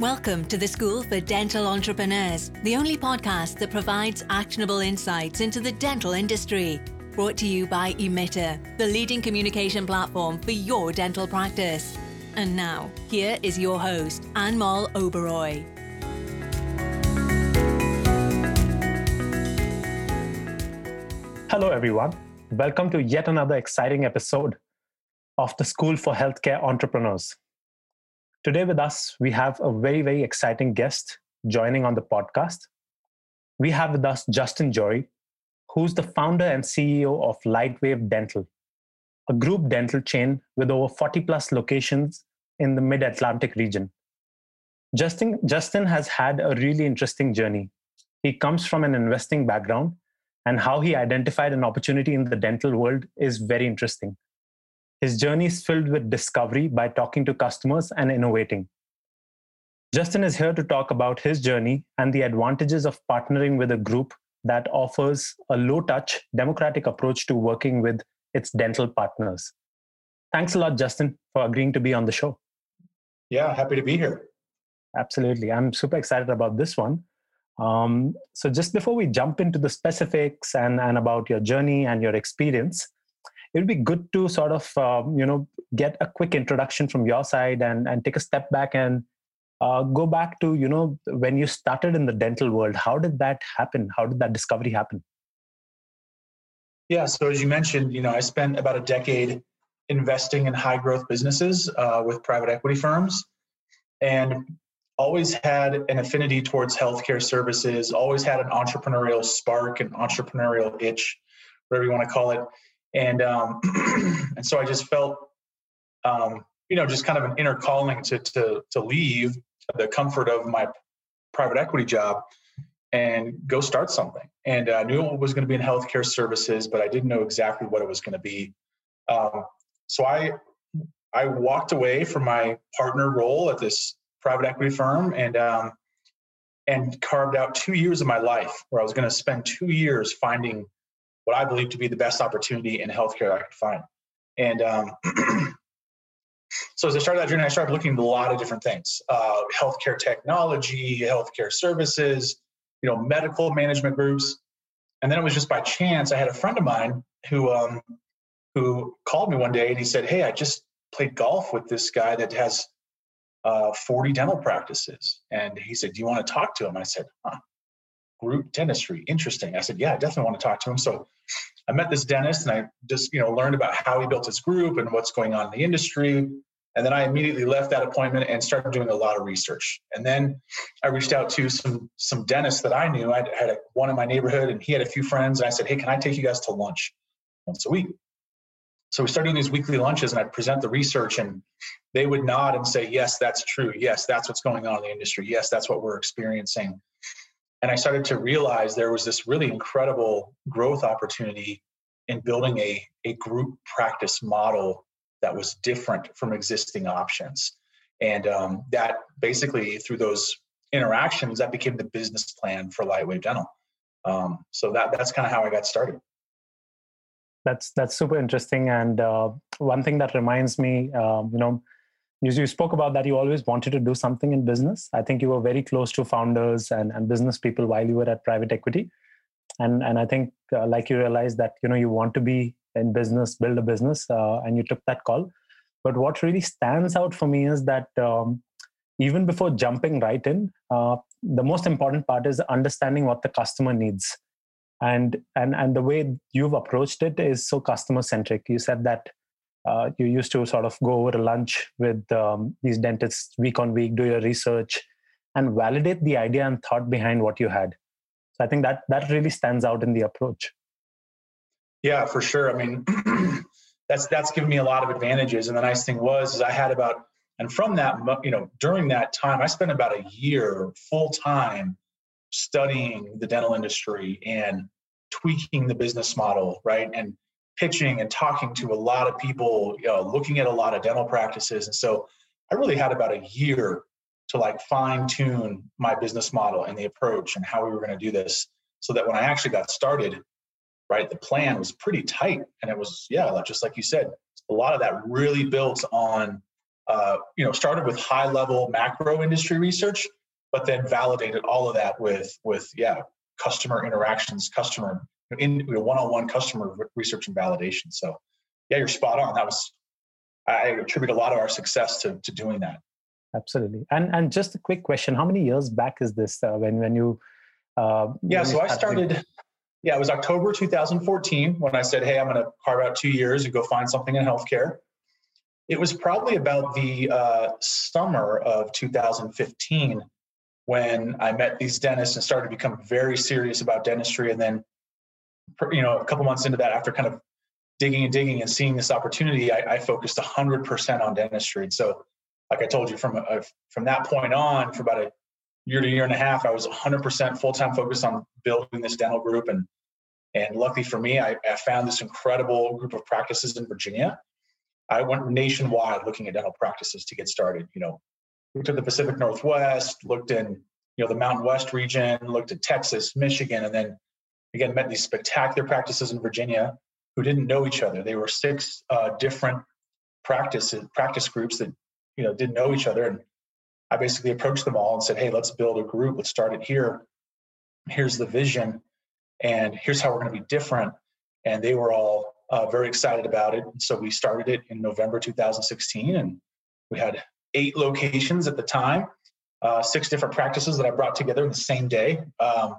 Welcome to the School for Dental Entrepreneurs, the only podcast that provides actionable insights into the dental industry. Brought to you by Emitter, the leading communication platform for your dental practice. And now, here is your host, Anmol Oberoi. Hello, everyone. Welcome to yet another exciting episode of the School for Healthcare Entrepreneurs. Today, with us, we have a very, very exciting guest joining on the podcast. We have with us Justin Jory, who's the founder and CEO of Lightwave Dental, a group dental chain with over 40 plus locations in the mid Atlantic region. Justin, Justin has had a really interesting journey. He comes from an investing background, and how he identified an opportunity in the dental world is very interesting. His journey is filled with discovery by talking to customers and innovating. Justin is here to talk about his journey and the advantages of partnering with a group that offers a low touch, democratic approach to working with its dental partners. Thanks a lot, Justin, for agreeing to be on the show. Yeah, happy to be here. Absolutely. I'm super excited about this one. Um, so, just before we jump into the specifics and, and about your journey and your experience, it would be good to sort of um, you know get a quick introduction from your side and and take a step back and uh, go back to you know when you started in the dental world how did that happen? How did that discovery happen? Yeah so as you mentioned you know i spent about a decade investing in high growth businesses uh, with private equity firms and always had an affinity towards healthcare services always had an entrepreneurial spark an entrepreneurial itch whatever you want to call it and um, and so I just felt, um, you know, just kind of an inner calling to to to leave the comfort of my private equity job and go start something. And I knew it was going to be in healthcare services, but I didn't know exactly what it was going to be. Um, so I I walked away from my partner role at this private equity firm and um, and carved out two years of my life where I was going to spend two years finding what I believe to be the best opportunity in healthcare I could find. And um, so as I started that journey, I started looking at a lot of different things: uh, healthcare technology, healthcare services, you know, medical management groups. And then it was just by chance I had a friend of mine who um, who called me one day and he said, "Hey, I just played golf with this guy that has uh, 40 dental practices." And he said, "Do you want to talk to him?" I said, huh, group dentistry. Interesting. I said, yeah, I definitely want to talk to him. So I met this dentist and I just, you know, learned about how he built his group and what's going on in the industry. And then I immediately left that appointment and started doing a lot of research. And then I reached out to some some dentists that I knew. I had a, one in my neighborhood, and he had a few friends. And I said, "Hey, can I take you guys to lunch once a week?" So we started doing these weekly lunches, and I'd present the research, and they would nod and say, "Yes, that's true. Yes, that's what's going on in the industry. Yes, that's what we're experiencing." And I started to realize there was this really incredible growth opportunity in building a, a group practice model that was different from existing options. And um, that basically, through those interactions, that became the business plan for Lightwave Dental. Um, so that that's kind of how I got started. That's that's super interesting. And uh, one thing that reminds me, um, you know, you, you spoke about that you always wanted to do something in business. I think you were very close to founders and, and business people while you were at private equity. And, and I think uh, like you realized that, you know, you want to be in business, build a business, uh, and you took that call. But what really stands out for me is that um, even before jumping right in, uh, the most important part is understanding what the customer needs. And, and, and the way you've approached it is so customer centric. You said that uh, you used to sort of go over lunch with um, these dentists week on week, do your research, and validate the idea and thought behind what you had. So I think that that really stands out in the approach. Yeah, for sure. I mean, that's that's given me a lot of advantages. And the nice thing was, is I had about, and from that, you know, during that time, I spent about a year full time studying the dental industry and tweaking the business model, right, and pitching and talking to a lot of people, you know, looking at a lot of dental practices. And so I really had about a year to like fine tune my business model and the approach and how we were going to do this so that when I actually got started, right, the plan was pretty tight. And it was, yeah, just like you said, a lot of that really built on uh, you know, started with high level macro industry research, but then validated all of that with with yeah, customer interactions, customer in one-on-one customer research and validation. So yeah, you're spot on. That was I attribute a lot of our success to to doing that. Absolutely. And and just a quick question: How many years back is this uh, when when you? Uh, yeah, when so I started. Yeah, it was October 2014 when I said, "Hey, I'm going to carve out two years and go find something in healthcare." It was probably about the uh, summer of 2015 when I met these dentists and started to become very serious about dentistry. And then, you know, a couple months into that, after kind of digging and digging and seeing this opportunity, I, I focused 100% on dentistry. And so, like I told you, from a, from that point on, for about a year to year and a half, I was 100% full time focused on building this dental group. And and luckily for me, I, I found this incredible group of practices in Virginia I went nationwide looking at dental practices to get started. You know, looked at the Pacific Northwest, looked in you know the Mountain West region, looked at Texas, Michigan, and then again met these spectacular practices in Virginia who didn't know each other. They were six uh, different practices practice groups that you know didn't know each other, and I basically approached them all and said, "Hey, let's build a group. Let's start it here. Here's the vision, and here's how we're going to be different." And they were all uh, very excited about it. So we started it in November 2016, and we had eight locations at the time, uh, six different practices that I brought together in the same day. Um,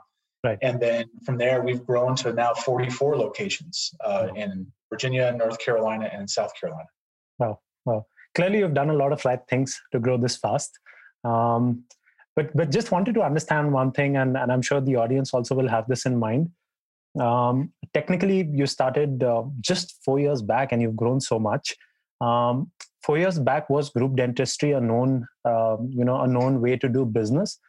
right. And then from there, we've grown to now 44 locations uh, in Virginia, North Carolina, and South Carolina. Wow. Well, clearly you've done a lot of right things to grow this fast. Um, but but just wanted to understand one thing, and, and I'm sure the audience also will have this in mind. Um, technically, you started uh, just four years back, and you've grown so much. Um, four years back was group dentistry a known, uh, you know, a known way to do business.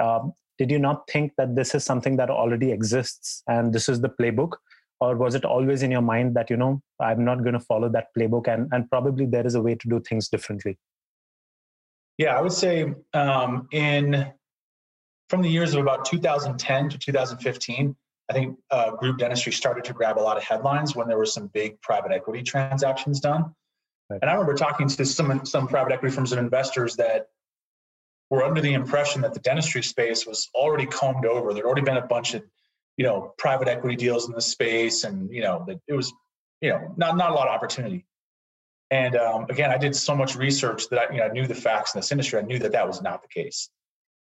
Um, did you not think that this is something that already exists and this is the playbook, or was it always in your mind that you know I'm not going to follow that playbook, and and probably there is a way to do things differently? Yeah, I would say um, in from the years of about 2010 to 2015 I think uh, group dentistry started to grab a lot of headlines when there were some big private equity transactions done. Right. And I remember talking to some some private equity firms and investors that were under the impression that the dentistry space was already combed over. There'd already been a bunch of, you know, private equity deals in the space, and you know that it was, you know, not not a lot of opportunity. And um, again, I did so much research that I, you know, I knew the facts in this industry. I knew that that was not the case.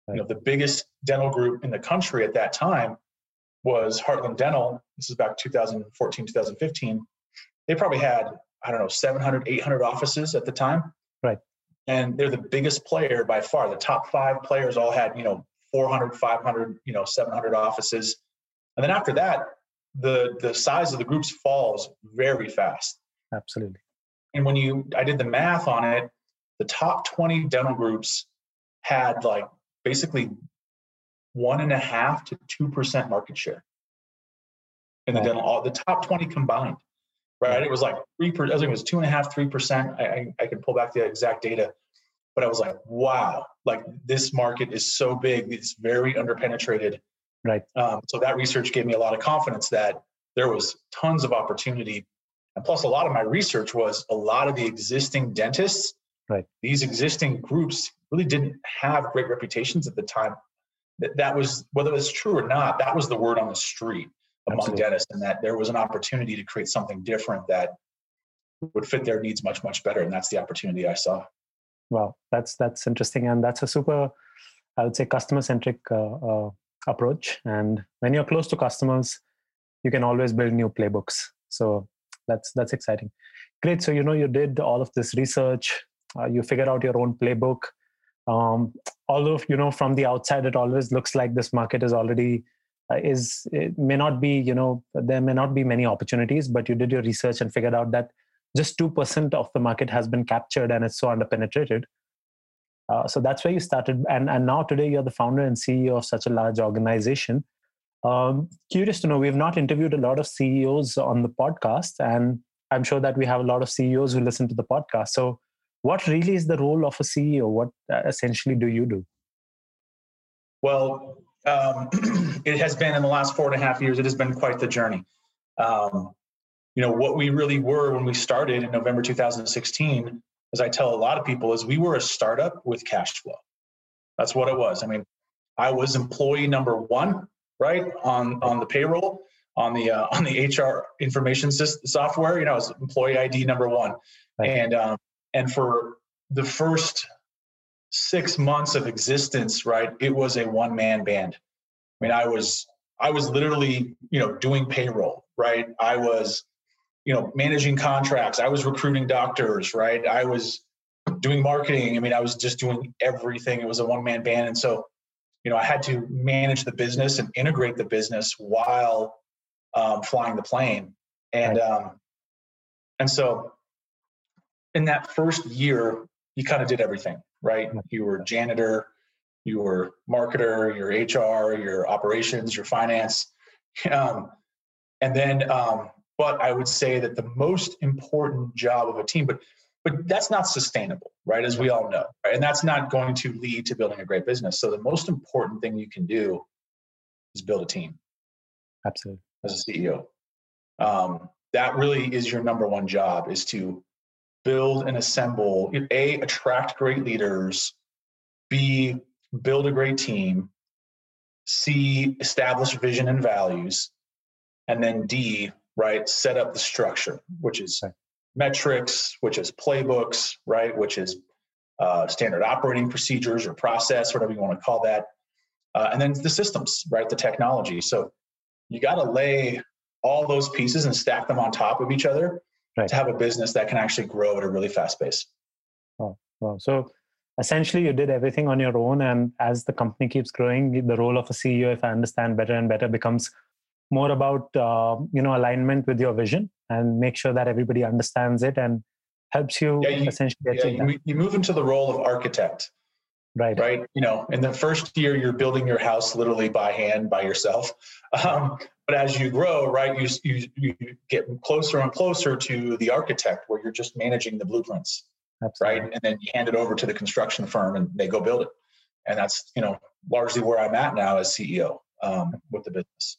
Right. You know, the biggest dental group in the country at that time was Heartland Dental. This is back 2014, 2015. They probably had, I don't know, 700, 800 offices at the time. Right. And they're the biggest player by far. The top five players all had, you know, 400, 500, you know, 700 offices. And then after that, the the size of the groups falls very fast. Absolutely. And when you, I did the math on it, the top 20 dental groups had like basically one and a half to two percent market share in the dental all the top 20 combined right it was like three percent i think it was two and a half three percent. I, I, can pull back the exact data. But i was like wow like this market is so big it's very underpenetrated. Right. Um, so that research gave me a lot of confidence that there was tons of opportunity. And plus a lot of my research was a lot of the existing dentists. Right. These existing groups really didn't have great reputations at the time. That, that was whether it's true or not that was the word on the street among Absolutely. dentists and that there was an opportunity to create something different that would fit their needs much much better and that's the opportunity i saw. Wow. That's that's interesting and that's a super i would say customer centric uh, uh, approach and when you're close to customers you can always build new playbooks. So that's that's exciting. Great so you know you did all of this research uh, you figured out your own playbook. Um, although you know from the outside it always looks like this market is already is it may not be you know there may not be many opportunities but you did your research and figured out that just 2% of the market has been captured and it's so underpenetrated. Uh, so that's where you started. And, and now today you're the founder and ceo of such a large organization. Um, curious to know we've not interviewed a lot of ceos on the podcast and i'm sure that we have a lot of ceos who listen to the podcast. So what really is the role of a ceo what uh, essentially do you do? Well um, it has been in the last four and a half years it has been quite the journey um, you know what we really were when we started in november 2016 as I tell a lot of people, is we were a startup with cash flow. That's what it was. I mean, I was employee number one, right, on on the payroll, on the uh, on the HR information system, software. You know, I was employee ID number one, right. and um, and for the first six months of existence, right, it was a one man band. I mean, I was I was literally you know doing payroll, right? I was you know managing contracts. I was recruiting doctors, right? I was doing marketing. I mean, I was just doing everything. It was a one man band, and so you know I had to manage the business and integrate the business while um, flying the plane, and um, and so in that first year, you kind of did everything, right? You were janitor, you were marketer, your HR, your operations, your finance. Um, and then, um, but I would say that the most important job of a team, but but that's not sustainable, right? As we all know, right? and that's not going to lead to building a great business. So the most important thing you can do is build a team. Absolutely. As a CEO, um, that really is your number one job: is to build and assemble, A, attract great leaders, B, build a great team, C, establish vision and values, and then D, right, set up the structure, which is metrics, which is playbooks, right, which is uh, standard operating procedures or process, whatever you want to call that. Uh, and then the systems, right, the technology. So you got to lay all those pieces and stack them on top of each other right. to have a business that can actually grow at a really fast pace. Oh, well, so essentially you did everything on your own and as the company keeps growing the role of a ceo if i understand better and better becomes more about uh, you know alignment with your vision and make sure that everybody understands it and helps you, yeah, you essentially yeah, you, you, move into the role of architect right right you know in the first year you're building your house literally by hand by yourself um, but as you grow, right, you, you, you get closer and closer to the architect where you're just managing the blueprints, Absolutely. right? And then you hand it over to the construction firm and they go build it. And that's, you know, largely where I'm at now as CEO um, with the business.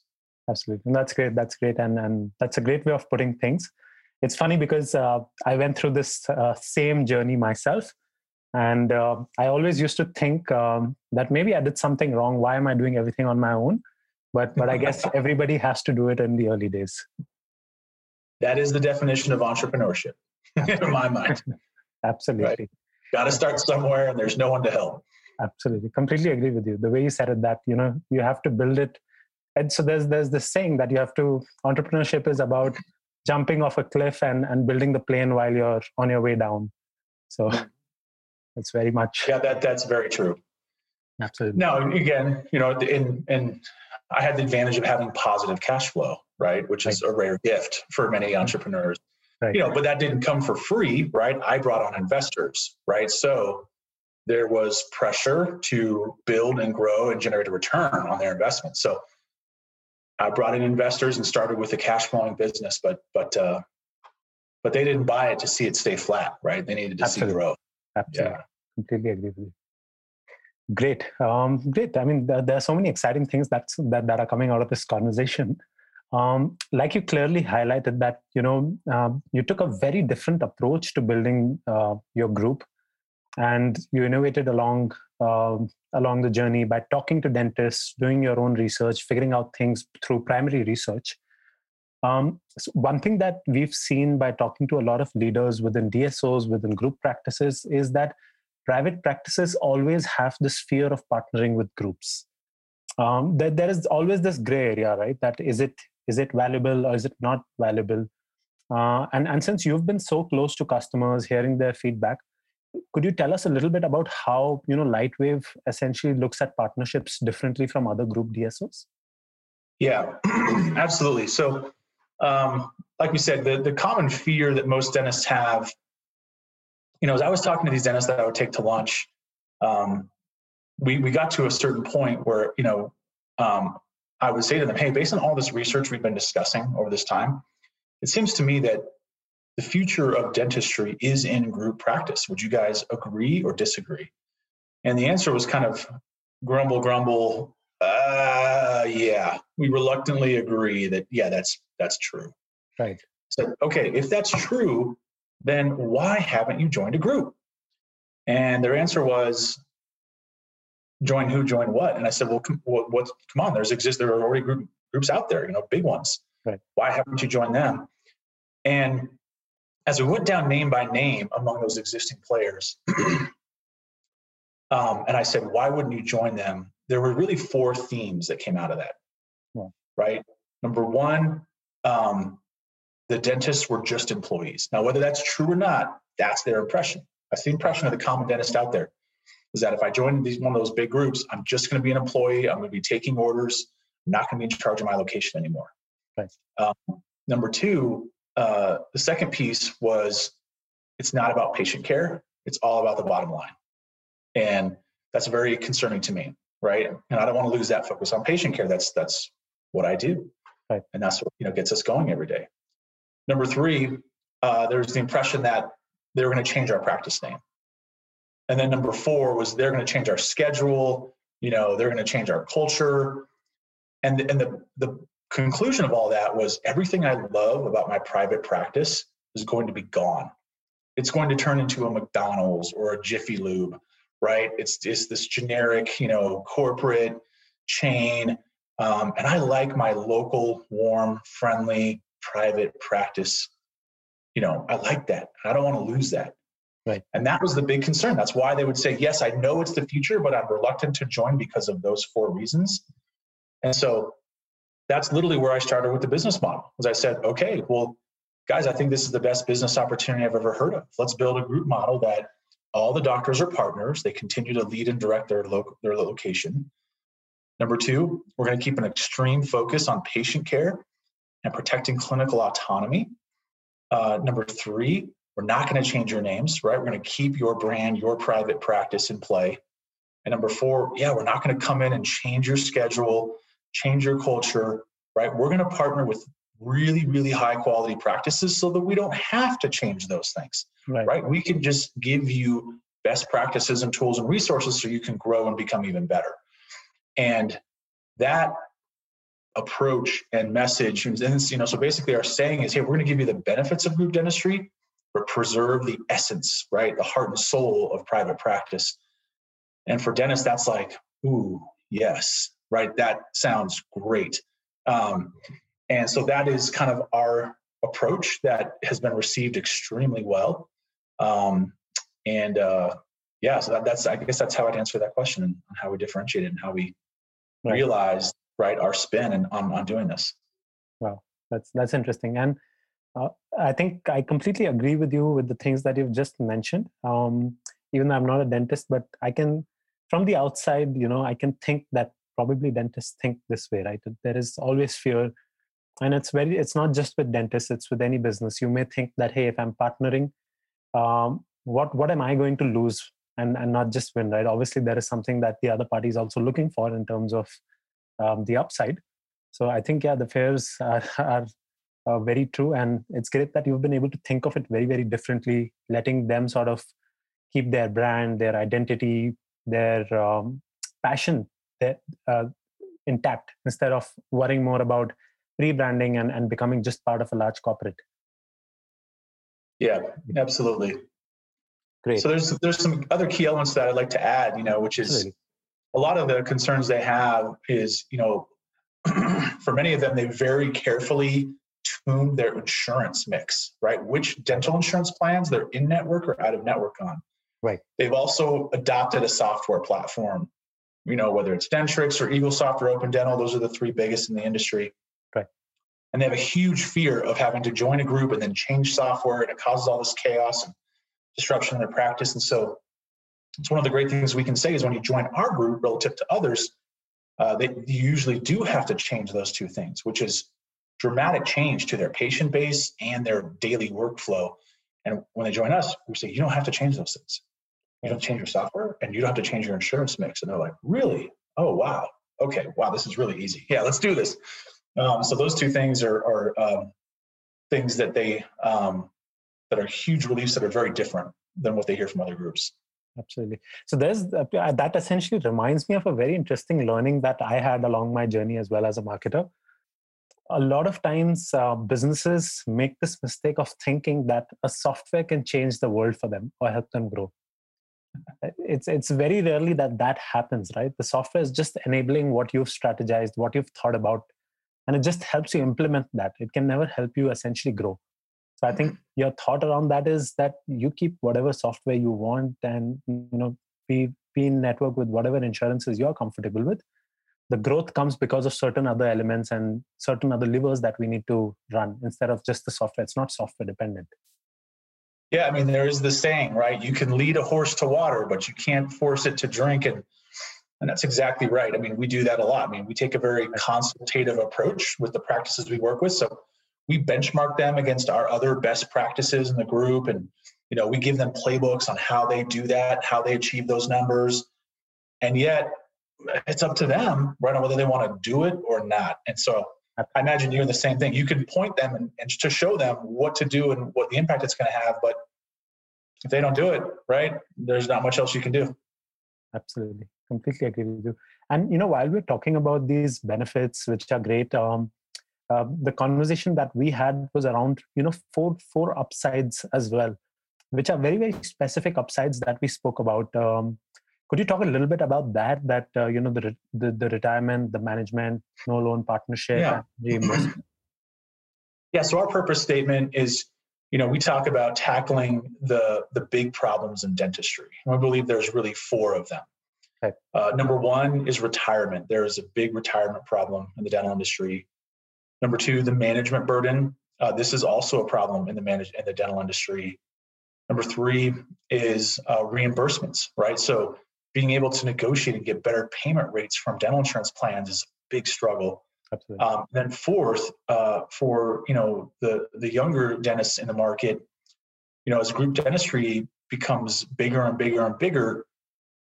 Absolutely. And that's great. That's great. And, and that's a great way of putting things. It's funny because uh, I went through this uh, same journey myself. And uh, I always used to think um, that maybe I did something wrong. Why am I doing everything on my own? but but i guess everybody has to do it in the early days. That is the definition of entrepreneurship in my mind. Absolutely. Right? got to start somewhere and there's no one to help. Absolutely. Completely agree with you. The way you said it that you know you have to build it. And so there's there's this saying that you have to entrepreneurship is about jumping off a cliff and and building the plane while you're on your way down. So it's very much yeah that that's very true absolutely now again you know in in I had the advantage of having positive cash flow, right? Which is a rare gift for many entrepreneurs. Right. You know, but that didn't come for free, right? I brought on investors, right? So there was pressure to build and grow and generate a return on their investment. So I brought in investors and started with a cash flowing business, but but uh, but they didn't buy it to see it stay flat, right? They needed to Absolutely. see growth. Absolutely, yeah. Completely agree with you. Great, um, great. I mean, there, there, are so many exciting things that's, that that are coming out of this conversation. Um, like you clearly highlighted that you know uh, you took a very different approach to building uh, your group, and you innovated along uh, along the journey by talking to dentists, doing your own research, figuring out things through primary research. Um, so one thing that we've seen by talking to a lot of leaders within DSOs, within group practices, is that private practices always have this fear of partnering with groups. Um, there, there is always this gray area, right? That is it is it valuable or is it not valuable? Uh, and and since you've been so close to customers, hearing their feedback, could you tell us a little bit about how you know Lightwave essentially looks at partnerships differently from other group DSOs? Yeah, absolutely. So, um, like we said, the the common fear that most dentists have you know, as I was talking to these dentists that I would take to lunch, um, we we got to a certain point where you know um, I would say to them, "Hey, based on all this research we've been discussing over this time, it seems to me that the future of dentistry is in group practice. Would you guys agree or disagree?" And the answer was kind of grumble, grumble. Uh, yeah, we reluctantly agree that yeah, that's that's true. Right. So okay, if that's true, then why haven't you joined a group? And their answer was, join who, join what? And I said, well, come, what, what, come on, there's exist, there are already group, groups out there, you know, big ones. Right. Why haven't you joined them? And as we went down name by name among those existing players, um, and I said, why wouldn't you join them? There were really four themes that came out of that. Yeah. Right. Number one, um, the dentists were just employees. Now, whether that's true or not, that's their impression. That's the impression of the common dentist out there is that if I join these one of those big groups, I'm just going to be an employee. I'm going to be taking orders. I'm not going to be in charge of my location anymore. Right. Um, number two, uh, the second piece was it's not about patient care. It's all about the bottom line, and that's very concerning to me. Right, and I don't want to lose that focus on patient care. That's that's what I do, right. and that's what you know gets us going every day. Number three, uh, there's the impression that they were going to change our practice name. And then number four was they're going to change our schedule. You know, they're going to change our culture. And, and the, the conclusion of all that was everything I love about my private practice is going to be gone. It's going to turn into a McDonald's or a Jiffy Lube, right? It's just this generic, you know, corporate chain. Um, and I like my local, warm, friendly, private practice. You know, I like that. I don't want to lose that. Right. And that was the big concern. That's why they would say, yes, I know it's the future, but I'm reluctant to join because of those four reasons. And so that's literally where I started with the business model. As I said, okay, well, guys, I think this is the best business opportunity I've ever heard of. Let's build a group model that all the doctors are partners. They continue to lead and direct their, lo- their location. Number two, we're going to keep an extreme focus on patient care and protecting clinical autonomy. Uh, number three, we're not going to change your names, right? We're going to keep your brand, your private practice in play. And number four, yeah, we're not going to come in and change your schedule, change your culture, right? We're going to partner with really, really high quality practices so that we don't have to change those things, right? right? We can just give you best practices and tools and resources so you can grow and become even better. And that approach and message, and you know, so basically our saying is, hey, we're going to give you the benefits of group dentistry, but preserve the essence, right? The heart and soul of private practice. And for dentists, that's like, ooh, yes, right? That sounds great. Um, and so that is kind of our approach that has been received extremely well. Um, and uh, yeah, so that, that's I guess that's how I'd answer that question and how we differentiate it and how we right. realize right our spin and on, on doing this. Wow, that's that's interesting. And uh, I think I completely agree with you with the things that you've just mentioned. Um, even though I'm not a dentist, but I can, from the outside, you know, I can think that probably dentists think this way, right? There is always fear, and it's very. It's not just with dentists; it's with any business. You may think that, hey, if I'm partnering, um, what what am I going to lose, and and not just win, right? Obviously, there is something that the other party is also looking for in terms of um, the upside. So I think yeah, the fears are, are uh, very true and it's great that you've been able to think of it very very differently letting them sort of keep their brand their identity their um, passion their, uh, intact instead of worrying more about rebranding and, and becoming just part of a large corporate yeah absolutely great so there's there's some other key elements that i'd like to add you know which is. A lot of the concerns they have is you know for many of them they very carefully tune their insurance mix, right? Which dental insurance plans they're in network or out of network on. Right. They've also adopted a software platform, you know, whether it's Dentrix or Eaglesoft or Open Dental, those are the three biggest in the industry. Right. And they have a huge fear of having to join a group and then change software, and it causes all this chaos and disruption in their practice. And so it's one of the great things we can say is when you join our group relative to others, uh, they usually do have to change those two things, which is dramatic change to their patient base and their daily workflow. And when they join us, we say, you don't have to change those things. You don't change your software and you don't have to change your insurance mix. And they're like, really? Oh, wow. Okay. Wow. This is really easy. Yeah, let's do this. Um, so those two things are, are um, things that they, um, that are huge reliefs that are very different than what they hear from other groups. Absolutely. So there's uh, that essentially reminds me of a very interesting learning that I had along my journey as well as a marketer. A lot of times uh, businesses make this mistake of thinking that a software can change the world for them or help them grow. It's it's very rarely that that happens right? The software is just enabling what you've strategized what you've thought about and it just helps you implement that. It can never help you essentially grow so i think your thought around that is that you keep whatever software you want and you know be be in network with whatever insurances you're comfortable with the growth comes because of certain other elements and certain other levers that we need to run instead of just the software it's not software dependent yeah, I mean, there is the saying, right? You can lead a horse to water, but you can't force it to drink. And and that's exactly right. I mean, we do that a lot. I mean, we take a very consultative approach with the practices we work with. So we benchmark them against our other best practices in the group. And, you know, we give them playbooks on how they do that, how they achieve those numbers. And yet it's up to them, right, on whether they want to do it or not. And so I imagine you're the same thing. You can point them and, and to show them what to do and what the impact it's going to have. But if they don't do it, right, there's not much else you can do. Absolutely. Completely agree with you. And, you know, while we're talking about these benefits, which are great, um, uh, the conversation that we had was around, you know, four, four upsides as well, which are very, very specific upsides that we spoke about. Um, could you talk a little bit about that? That uh, you know the, the, the retirement, the management, no loan partnership, yeah. Yeah. So our purpose statement is, you know, we talk about tackling the the big problems in dentistry. We believe there's really four of them. Okay. Uh, number one is retirement. There is a big retirement problem in the dental industry. Number two, the management burden. Uh, this is also a problem in the manage in the dental industry. Number three is uh, reimbursements, right? So being able to negotiate and get better payment rates from dental insurance plans is a big struggle. Absolutely. Um, then fourth, uh, for you know the the younger dentists in the market, you know as group dentistry becomes bigger and bigger and bigger,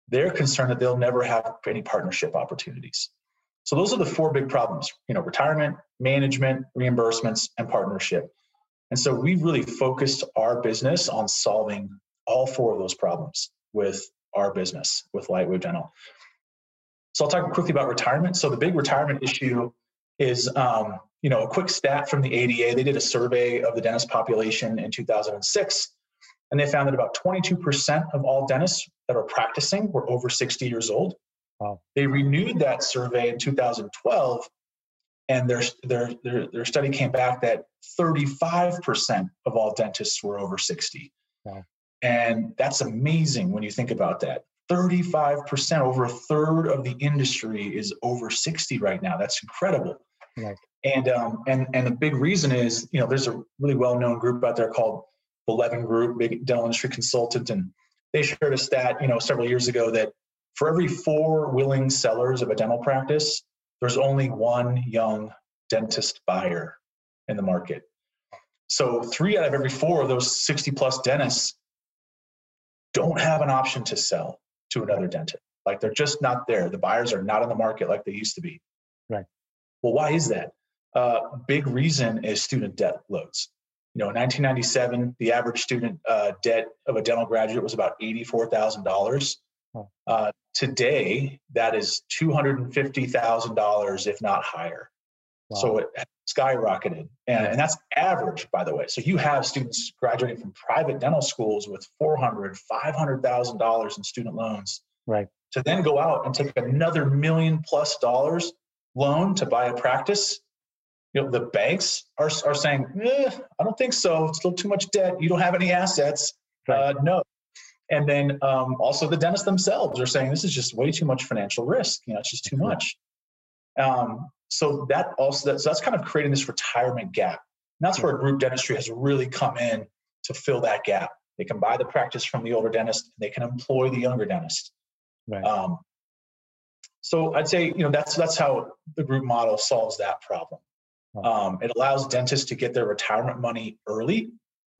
they're concerned that they'll never have any partnership opportunities. So those are the four big problems: you know, retirement, management, reimbursements, and partnership. And so we've really focused our business on solving all four of those problems with our business with Lightwave Dental. So I'll talk quickly about retirement. So the big retirement issue is, um, you know, a quick stat from the ADA. They did a survey of the dentist population in 2006, and they found that about 22% of all dentists that are practicing were over 60 years old. Wow. They renewed that survey in 2012, and their, their, their, their study came back that 35% of all dentists were over 60. Wow. And that's amazing when you think about that. 35%, over a third of the industry is over 60 right now. That's incredible. Right. And um, and and the big reason is, you know, there's a really well-known group out there called the Levin Group, big dental industry consultant, and they shared a stat, you know, several years ago that for every four willing sellers of a dental practice, there's only one young dentist buyer in the market. So three out of every four of those 60 plus dentists don't have an option to sell to another dentist. Like they're just not there. The buyers are not in the market like they used to be. Right. Well, why is that? Uh, big reason is student debt loads. You know, in 1997, the average student uh, debt of a dental graduate was about $84,000. Uh, today, that is $250,000, if not higher. Wow. So it skyrocketed. And, and that's average, by the way. So you have students graduating from private dental schools with $400,000, $500,000 in student loans. Right. To then go out and take another million plus dollars loan to buy a practice. You know, the banks are, are saying, eh, I don't think so. It's still too much debt. You don't have any assets. Right. Uh, no. And then um, also the dentists themselves are saying this is just way too much financial risk. You know, it's just too much. Um, so that also that's, that's kind of creating this retirement gap. And that's where group dentistry has really come in to fill that gap. They can buy the practice from the older dentist, and they can employ the younger dentist. Right. Um, so I'd say you know that's that's how the group model solves that problem. Um, it allows dentists to get their retirement money early,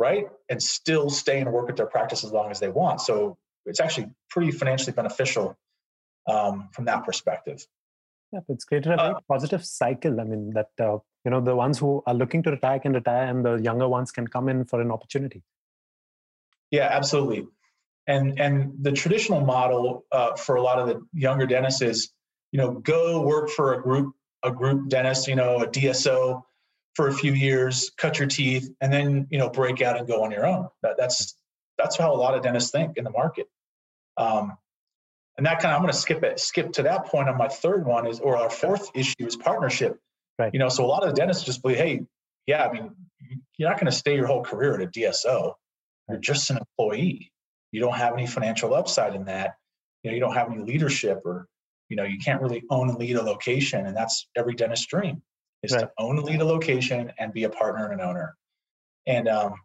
right, and still stay and work at their practice as long as they want. So it's actually pretty financially beneficial um, from that perspective. Yeah, it's created a very uh, positive cycle. I mean, that uh, you know the ones who are looking to retire can retire, and the younger ones can come in for an opportunity. Yeah, absolutely. And and the traditional model uh, for a lot of the younger dentists is, you know, go work for a group a group dentist, you know, a DSO, for a few years, cut your teeth, and then you know break out and go on your own. That, that's that's how a lot of dentists think in the market. Um, and that kind of I'm going to skip it, skip to that point on my third one is, or our fourth issue is partnership. Right. You know, so a lot of dentists just believe, hey, yeah, I mean, you're not going to stay your whole career at a DSO. You're just an employee. You don't have any financial upside in that. You know, you don't have any leadership, or you know, you can't really own and lead a location, and that's every dentist's dream is right. to own and lead a location and be a partner and an owner. And um,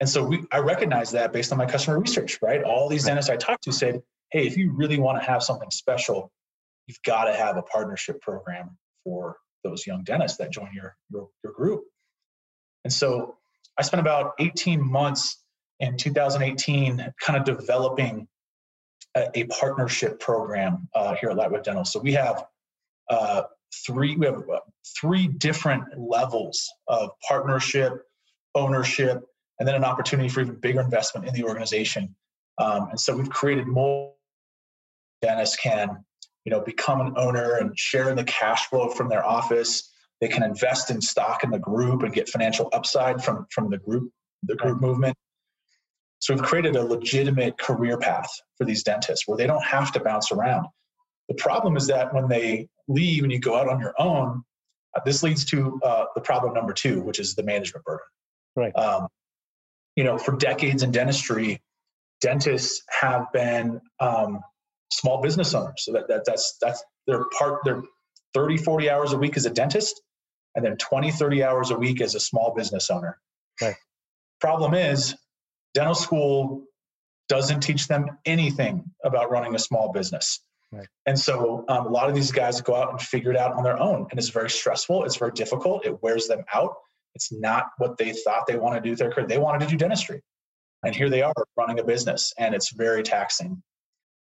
and so we, I recognize that based on my customer research, right? All these dentists I talked to said, hey, if you really want to have something special, you've got to have a partnership program for those young dentists that join your, your, your group. And so I spent about 18 months in 2018 kind of developing a, a partnership program uh, here at Lightwave Dental. So we have uh, three we have uh, three different levels of partnership, ownership, and then an opportunity for even bigger investment in the organization. Um, and so we've created more dentists can, you know, become an owner and share in the cash flow from their office. They can invest in stock in the group and get financial upside from from the group the group movement. So we've created a legitimate career path for these dentists where they don't have to bounce around. The problem is that when they leave and you go out on your own, uh, this leads to uh, the problem number two, which is the management burden. Right. Um, you know, for decades in dentistry, dentists have been um, small business owners. So that, that that's that's their part. They're 30, 40 hours a week as a dentist, and then 20, 30 hours a week as a small business owner. Right. Problem is, dental school doesn't teach them anything about running a small business. Right. And so um, a lot of these guys go out and figure it out on their own. And it's very stressful. It's very difficult. It wears them out. It's not what they thought they want to do with their career. They wanted to do dentistry. And here they are running a business, and it's very taxing.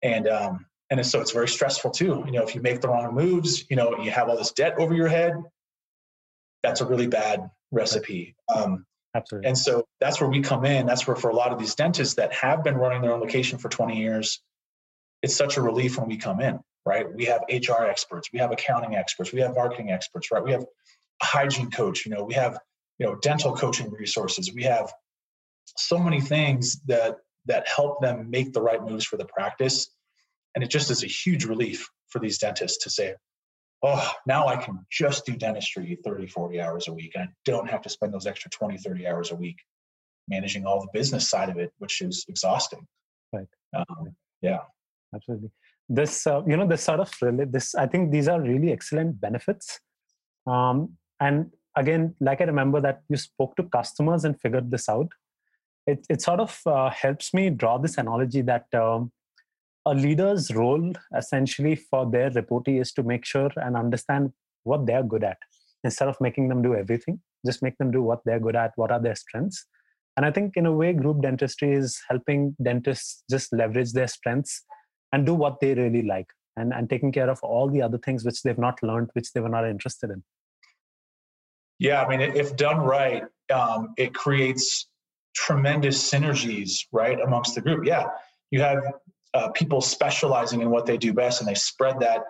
And um, and so it's very stressful too. You know, if you make the wrong moves, you know, you have all this debt over your head. That's a really bad recipe. Um, Absolutely. And so that's where we come in. That's where for a lot of these dentists that have been running their own location for 20 years, it's such a relief when we come in, right? We have HR experts, we have accounting experts, we have marketing experts, right? We have a hygiene coach, you know, we have you know dental coaching resources. We have so many things that that help them make the right moves for the practice. And it just is a huge relief for these dentists to say oh now i can just do dentistry 30 40 hours a week and i don't have to spend those extra 20 30 hours a week managing all the business side of it which is exhausting. Right. Um, yeah absolutely. This uh, you know this sort of really this i think these are really excellent benefits. Um, and again, like I remember that you spoke to customers and figured this out. It, it sort of uh, helps me draw this analogy that um, a leader's role essentially for their reportee is to make sure and understand what they're good at. Instead of making them do everything just make them do what they're good at what are their strengths. And i think in a way group dentistry is helping dentists just leverage their strengths and do what they really like and, and taking care of all the other things which they've not learned which they were not interested in yeah, I mean, if done right, um, it creates tremendous synergies, right, amongst the group. Yeah, you have uh, people specializing in what they do best, and they spread that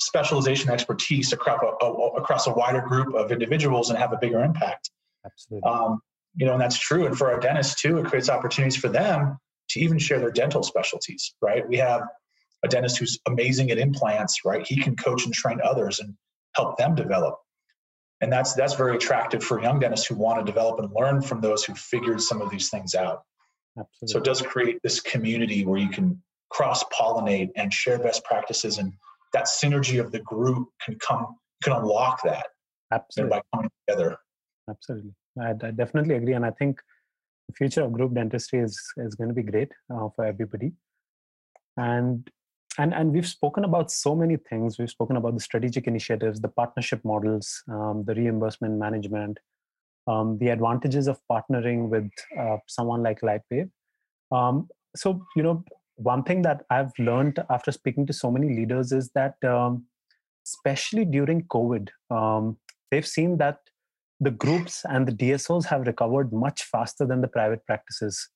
specialization expertise across a, a, across a wider group of individuals and have a bigger impact. Absolutely. Um, you know, and that's true. And for our dentists too, it creates opportunities for them to even share their dental specialties, right? We have a dentist who's amazing at implants, right? He can coach and train others and help them develop and that's that's very attractive for young dentists who want to develop and learn from those who figured some of these things out Absolutely. so it does create this community where you can cross pollinate and share best practices and that synergy of the group can come can unlock that Absolutely. by coming together Absolutely. I, I, definitely agree. And I think future of group dentistry is, is going to be great uh, for everybody. And and and we've spoken about so many things we've spoken about the strategic initiatives the partnership models um, the reimbursement management um, the advantages of partnering with uh, someone like lightwave um, so you know one thing that i've learned after speaking to so many leaders is that um, especially during covid um, they've seen that the groups and the dsos have recovered much faster than the private practices.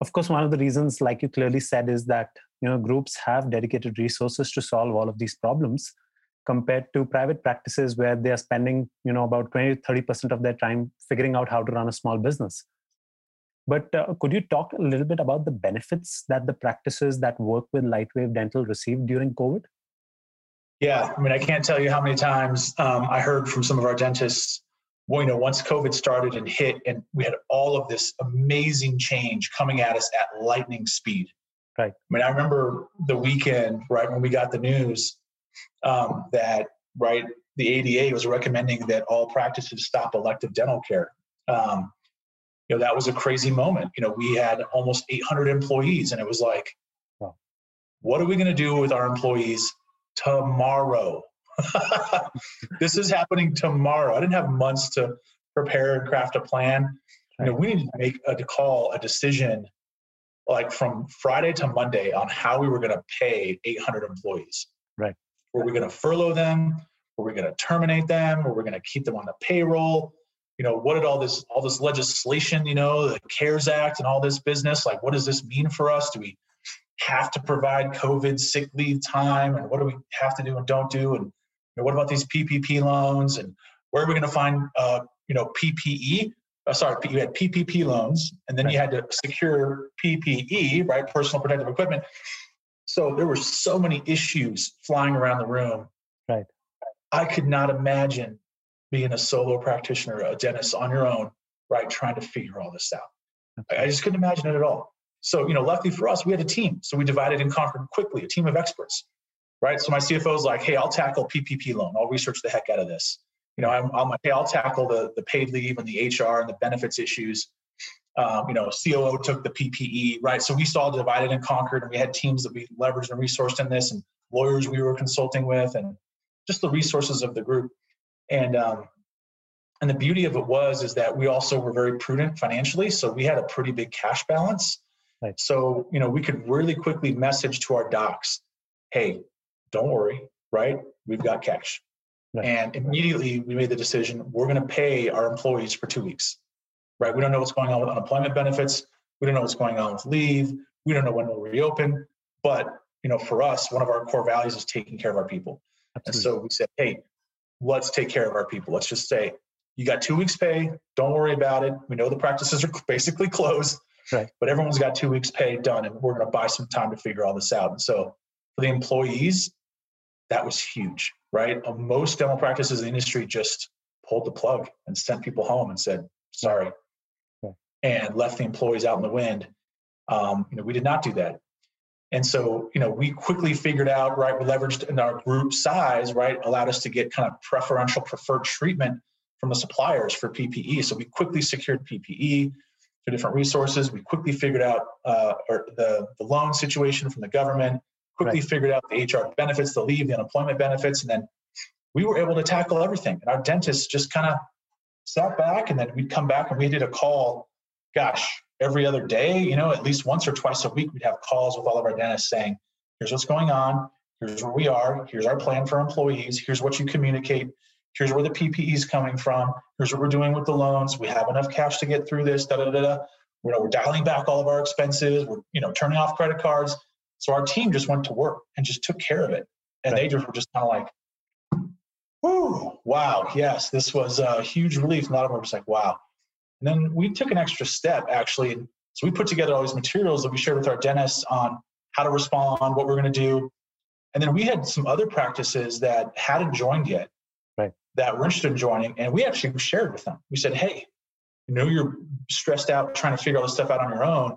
Of course one of the reasons like you clearly said is that you know groups have dedicated resources to solve all of these problems compared to private practices where they are spending you know about 20 30% of their time figuring out how to run a small business. But uh, could you talk a little bit about the benefits that the practices that work with lightwave dental received during covid? Yeah i mean i can't tell you how many times um, i heard from some of our dentists well, you know, once COVID started and hit, and we had all of this amazing change coming at us at lightning speed. Right. I mean, I remember the weekend, right, when we got the news um, that right the ADA was recommending that all practices stop elective dental care. Um, you know, that was a crazy moment. You know, we had almost 800 employees, and it was like, wow. what are we going to do with our employees tomorrow? this is happening tomorrow. I didn't have months to prepare and craft a plan. You know, we need to make a call, a decision, like from Friday to Monday on how we were going to pay 800 employees. Right. Were we going to furlough them? Were we going to terminate them? Were we going to keep them on the payroll? You know, what did all this all this legislation, you know, the CARES Act and all this business, like what does this mean for us? Do we have to provide COVID sick leave time? And what do we have to do and don't do? And know, what about these PPP loans? And where are we going to find, uh, you know, PPE? Uh, sorry, you had PPP loans, and then you had to secure PPE, right, personal protective equipment. So there were so many issues flying around the room. Right. I could not imagine being a solo practitioner, a dentist on your own, right, trying to figure all this out. I just couldn't imagine it at all. So, you know, luckily for us, we had a team. So we divided and conquered quickly, a team of experts, right? So my CFO is like, hey, I'll tackle PPP loan. I'll research the heck out of this. You know, I'm, I'm like, hey, I'll tackle the, the paid leave and the HR and the benefits issues. Um, you know, COO took the PPE, right? So we saw divided and conquered, and we had teams that we leveraged and resourced in this, and lawyers we were consulting with, and just the resources of the group. And um, and the beauty of it was is that we also were very prudent financially, so we had a pretty big cash balance. Right. So you know, we could really quickly message to our docs, "Hey, don't worry, right? We've got cash." Right. And immediately we made the decision: we're going to pay our employees for two weeks right? We don't know what's going on with unemployment benefits. We don't know what's going on with leave. We don't know when we'll reopen. But you know, for us, one of our core values is taking care of our people. Absolutely. And so we said, hey, let's take care of our people. Let's just say, you got two weeks pay. Don't worry about it. We know the practices are basically closed, right. but everyone's got two weeks pay done, and we're going to buy some time to figure all this out. And so for the employees, that was huge, right? Most dental practices in the industry just pulled the plug and sent people home and said, sorry, and left the employees out in the wind. Um, you know, we did not do that. And so, you know, we quickly figured out, right, we leveraged in our group size, right, allowed us to get kind of preferential preferred treatment from the suppliers for PPE. So we quickly secured PPE to different resources. We quickly figured out uh, the, the loan situation from the government, quickly right. figured out the HR benefits, the leave, the unemployment benefits, and then we were able to tackle everything. And our dentists just kind of sat back and then we'd come back and we did a call gosh, every other day, you know, at least once or twice a week, we'd have calls with all of our dentists saying, here's what's going on, here's where we are, here's our plan for employees, here's what you communicate, here's where the PPE is coming from, here's what we're doing with the loans, we have enough cash to get through this, da da da da. You know, we're dialing back all of our expenses, we're, you know, turning off credit cards. So our team just went to work and just took care of it. And right. they just were just kind of like, Whoo, wow, yes, this was a huge relief. A lot of them were just like, wow, and then we took an extra step actually. So we put together all these materials that we shared with our dentists on how to respond, what we're going to do. And then we had some other practices that hadn't joined yet right. that were interested in joining. And we actually shared with them. We said, hey, you know, you're stressed out trying to figure all this stuff out on your own.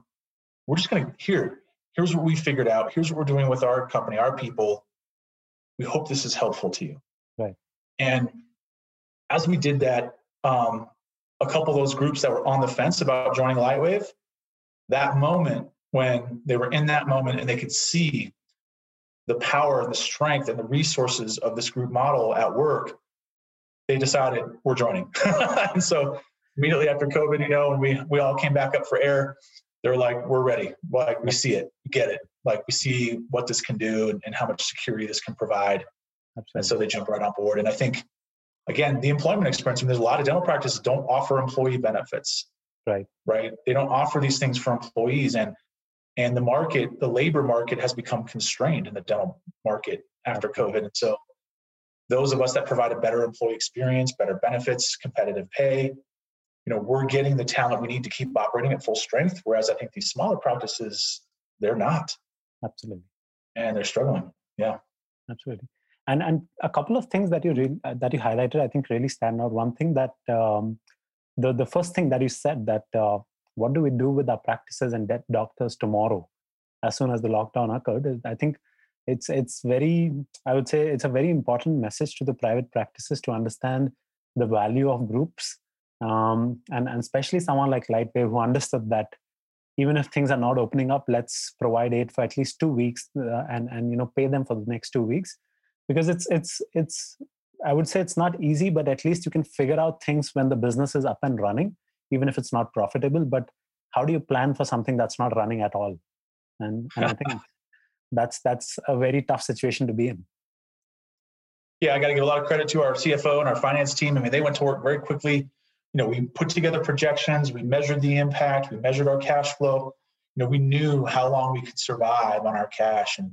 We're just going to, here, here's what we figured out. Here's what we're doing with our company, our people. We hope this is helpful to you. Right. And as we did that, um, a couple of those groups that were on the fence about joining Lightwave, that moment when they were in that moment and they could see the power and the strength and the resources of this group model at work, they decided we're joining. and so immediately after COVID, you know, when we we all came back up for air, they were like, we're ready. Like we see it, we get it. Like we see what this can do and, and how much security this can provide. Absolutely. And so they jump right on board. And I think again, the employment experience. I mean, there's a lot of dental practices don't offer employee benefits. Right. Right. They don't offer these things for employees, and and the market, the labor market, has become constrained in the dental market after COVID. And so, those of us that provide a better employee experience, better benefits, competitive pay, you know, we're getting the talent we need to keep operating at full strength. Whereas I think these smaller practices, they're not. Absolutely. And they're struggling. Yeah. Absolutely. And and a couple of things that you really, uh, that you highlighted, I think, really stand out. One thing that um, the the first thing that you said that uh, what do we do with our practices and debt doctors tomorrow, as soon as the lockdown occurred? I think it's it's very i would say it's a very important message to the private practices to understand the value of groups um, and, and especially someone like lightwave who understood that even if things are not opening up let's provide aid for at least two weeks uh, and and you know pay them for the next two weeks because it's it's it's i would say it's not easy but at least you can figure out things when the business is up and running even if it's not profitable but how do you plan for something that's not running at all and, and i think that's that's a very tough situation to be in. Yeah, I got to give a lot of credit to our CFO and our finance team. I mean, they went to work very quickly. You know, we put together projections, we measured the impact, we measured our cash flow. You know, we knew how long we could survive on our cash, and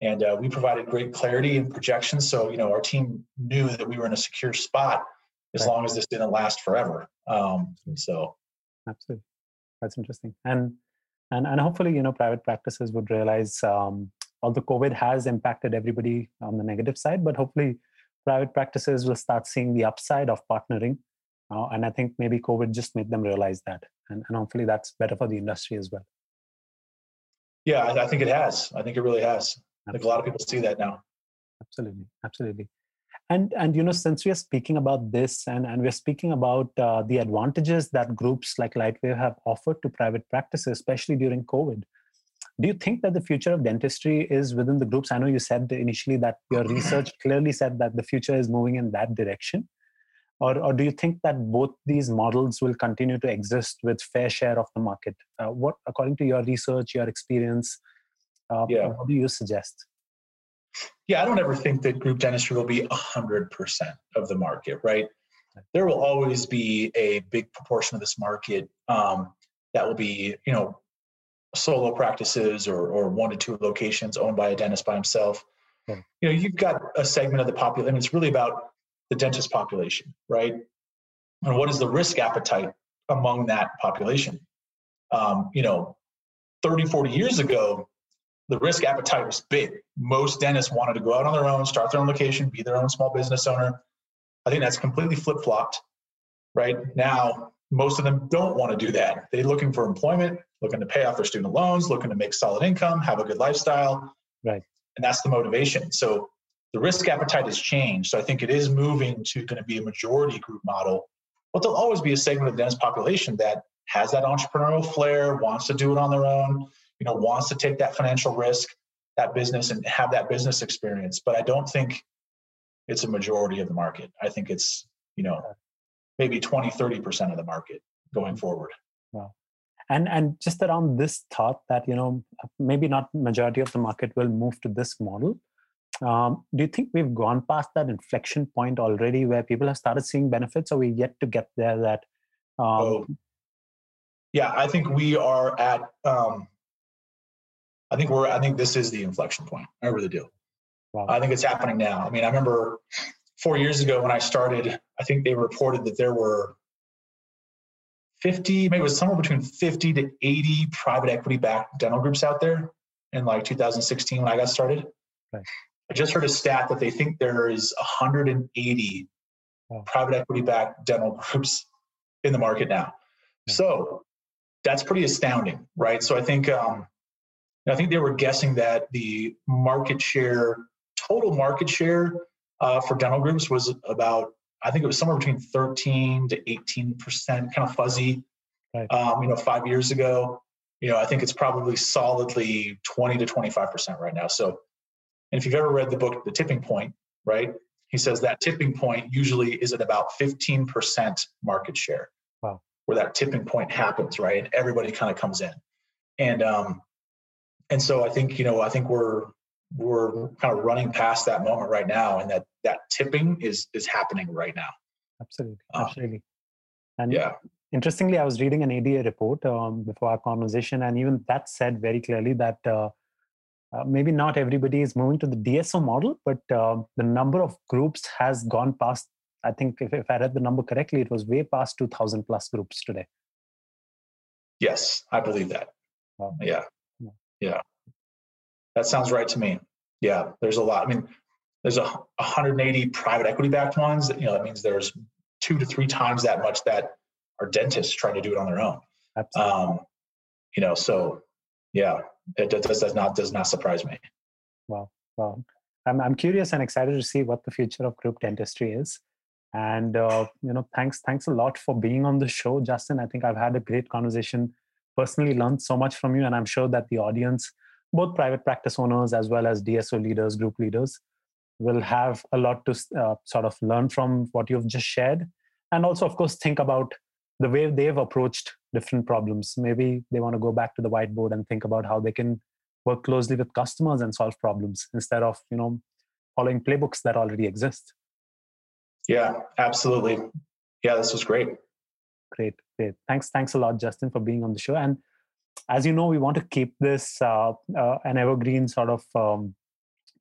and uh, we provided great clarity and projections. So you know, our team knew that we were in a secure spot as right. long as this didn't last forever. Um, so, absolutely, that's interesting. And and and hopefully you know private practices would realize um, although covid has impacted everybody on the negative side but hopefully private practices will start seeing the upside of partnering uh, and i think maybe covid just made them realize that. And, and hopefully that's better for the industry as well. Yeah i, I think it has. I think it really has. Absolutely. i think a lot of people see that now. Absolutely. Absolutely. And and you know since we are speaking about this and and we're speaking about uh, the advantages that groups like lightwave have offered to private practices especially during covid do you think that the future of dentistry is within the groups? I know you said initially that your research clearly said that the future is moving in that direction or, or do you think that both these models will continue to exist with fair share of the market uh, what according to your research your experience uh, yeah. what do you suggest yeah, I don't ever think that group dentistry will be 100% of the market, right? There will always be a big proportion of this market um, that will be, you know, solo practices or, or one to two locations owned by a dentist by himself. Hmm. You know, you've got a segment of the population. I mean, it's really about the dentist population, right? And what is the risk appetite among that population? Um, you know, 30, 40 years ago, the risk appetite was big. Most dentists wanted to go out on their own, start their own location, be their own small business owner. I think that's completely flip flopped. Right now, most of them don't want to do that. They're looking for employment, looking to pay off their student loans, looking to make solid income, have a good lifestyle. Right. And that's the motivation. So the risk appetite has changed. So I think it is moving to going to be a majority group model. But there'll always be a segment of the dentist population that has that entrepreneurial flair, wants to do it on their own, you know wants to take that financial risk that business and have that business experience. But i don't think it's a majority of the market. I think it's you know maybe 20 30% of the market going mm-hmm. forward. Wow. And and just around this thought that you know maybe not majority of the market will move to this model um, do you think we've gone past that inflection point already where people have started seeing benefits or we yet to get there that um, oh. yeah i think we are at um, I think we're I think this is the inflection point. I really do. Wow. I think it's happening now. I mean, I remember four years ago when I started, I think they reported that there were 50, maybe it was somewhere between 50 to 80 private equity backed dental groups out there in like 2016 when I got started. Right. I just heard a stat that they think there is 180 wow. private equity backed dental groups in the market now. Yeah. So that's pretty astounding, right? So I think um, I think they were guessing that the market share, total market share uh, for dental groups was about, I think it was somewhere between 13 to 18 percent, kind of fuzzy. Right. Um, you know, five years ago, you know, I think it's probably solidly 20 to 25 percent right now. So, and if you've ever read the book, The Tipping Point, right? He says that tipping point usually is at about 15 percent market share. Wow. Where that tipping point happens, right? And everybody kind of comes in. And um, and so I think you know I think we're we're kind of running past that moment right now, and that that tipping is is happening right now. Absolutely, um, absolutely. And yeah, interestingly, I was reading an ADA report um, before our conversation, and even that said very clearly that uh, uh, maybe not everybody is moving to the DSO model, but uh, the number of groups has gone past. I think if, if I read the number correctly, it was way past 2,000 plus groups today. Yes, I believe that. Wow. Yeah. yeah. Yeah. That sounds right to me. Yeah. There's a lot. I mean, there's a 180 private equity backed ones. You know, that means there's two to three times that much that are dentists trying to do it on their own. Um, you know, so yeah, it does, does not does not surprise me. Wow, wow. I'm I'm curious and excited to see what the future of group dentistry is. And uh, you know, thanks thanks a lot for being on the show, Justin. I think I've had a great conversation. Personally, learned so much from you, and I'm sure that the audience, both private practice owners as well as DSO leaders, group leaders, will have a lot to uh, sort of learn from what you've just shared, and also, of course, think about the way they've approached different problems. Maybe they want to go back to the whiteboard and think about how they can work closely with customers and solve problems instead of you know following playbooks that already exist. Yeah, absolutely. Yeah, this was great. Great, great. Thanks, thanks a lot, Justin, for being on the show. And as you know, we want to keep this uh, uh, an evergreen sort of um,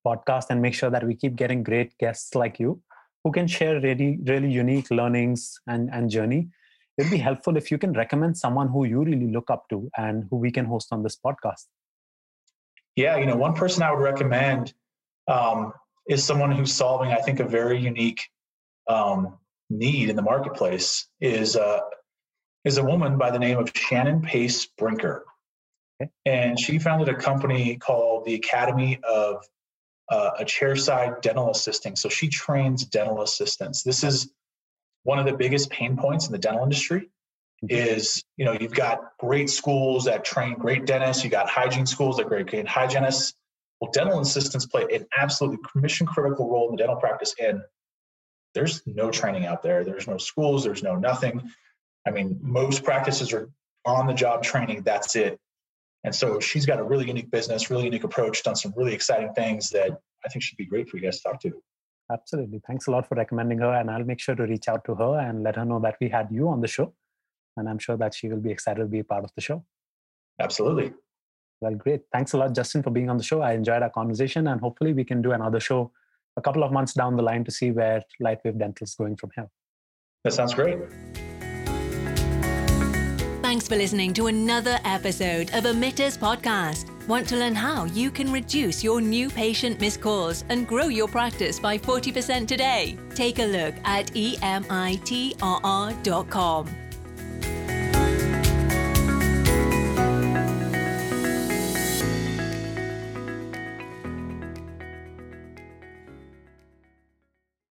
podcast and make sure that we keep getting great guests like you who can share really, really unique learnings and, and journey it'd be helpful if you can recommend someone who you really look up to and who we can host on this podcast. Yeah, you know, one person I would recommend um, is someone who's solving, I think, a very unique um, need in the marketplace. is uh, is a woman by the name of Shannon Pace Brinker, okay. and she founded a company called the Academy of uh, a Chairside Dental Assisting. So she trains dental assistants. This is one of the biggest pain points in the dental industry mm-hmm. is you know you've got great schools that train great dentists you got hygiene schools that great, great hygienists. Well dental assistants play an absolutely mission critical role in the dental practice and there's no training out there. There's no schools there's no nothing. I mean most practices are on the job training that's it. And so she's got a really unique business really unique approach done some really exciting things that i think should be great for you guys to talk to Absolutely. Thanks a lot for recommending her. And I'll make sure to reach out to her and let her know that we had you on the show. And I'm sure that she will be excited to be a part of the show. Absolutely. Well, great. Thanks a lot, Justin, for being on the show. I enjoyed our conversation, and hopefully, we can do another show a couple of months down the line to see where Lightwave Dental is going from here. That sounds great. Thanks for listening to another episode of Emitrr's Podcast. Want to learn how you can reduce your new patient missed calls and grow your practice by 40% today? Take a look at emitrr.com.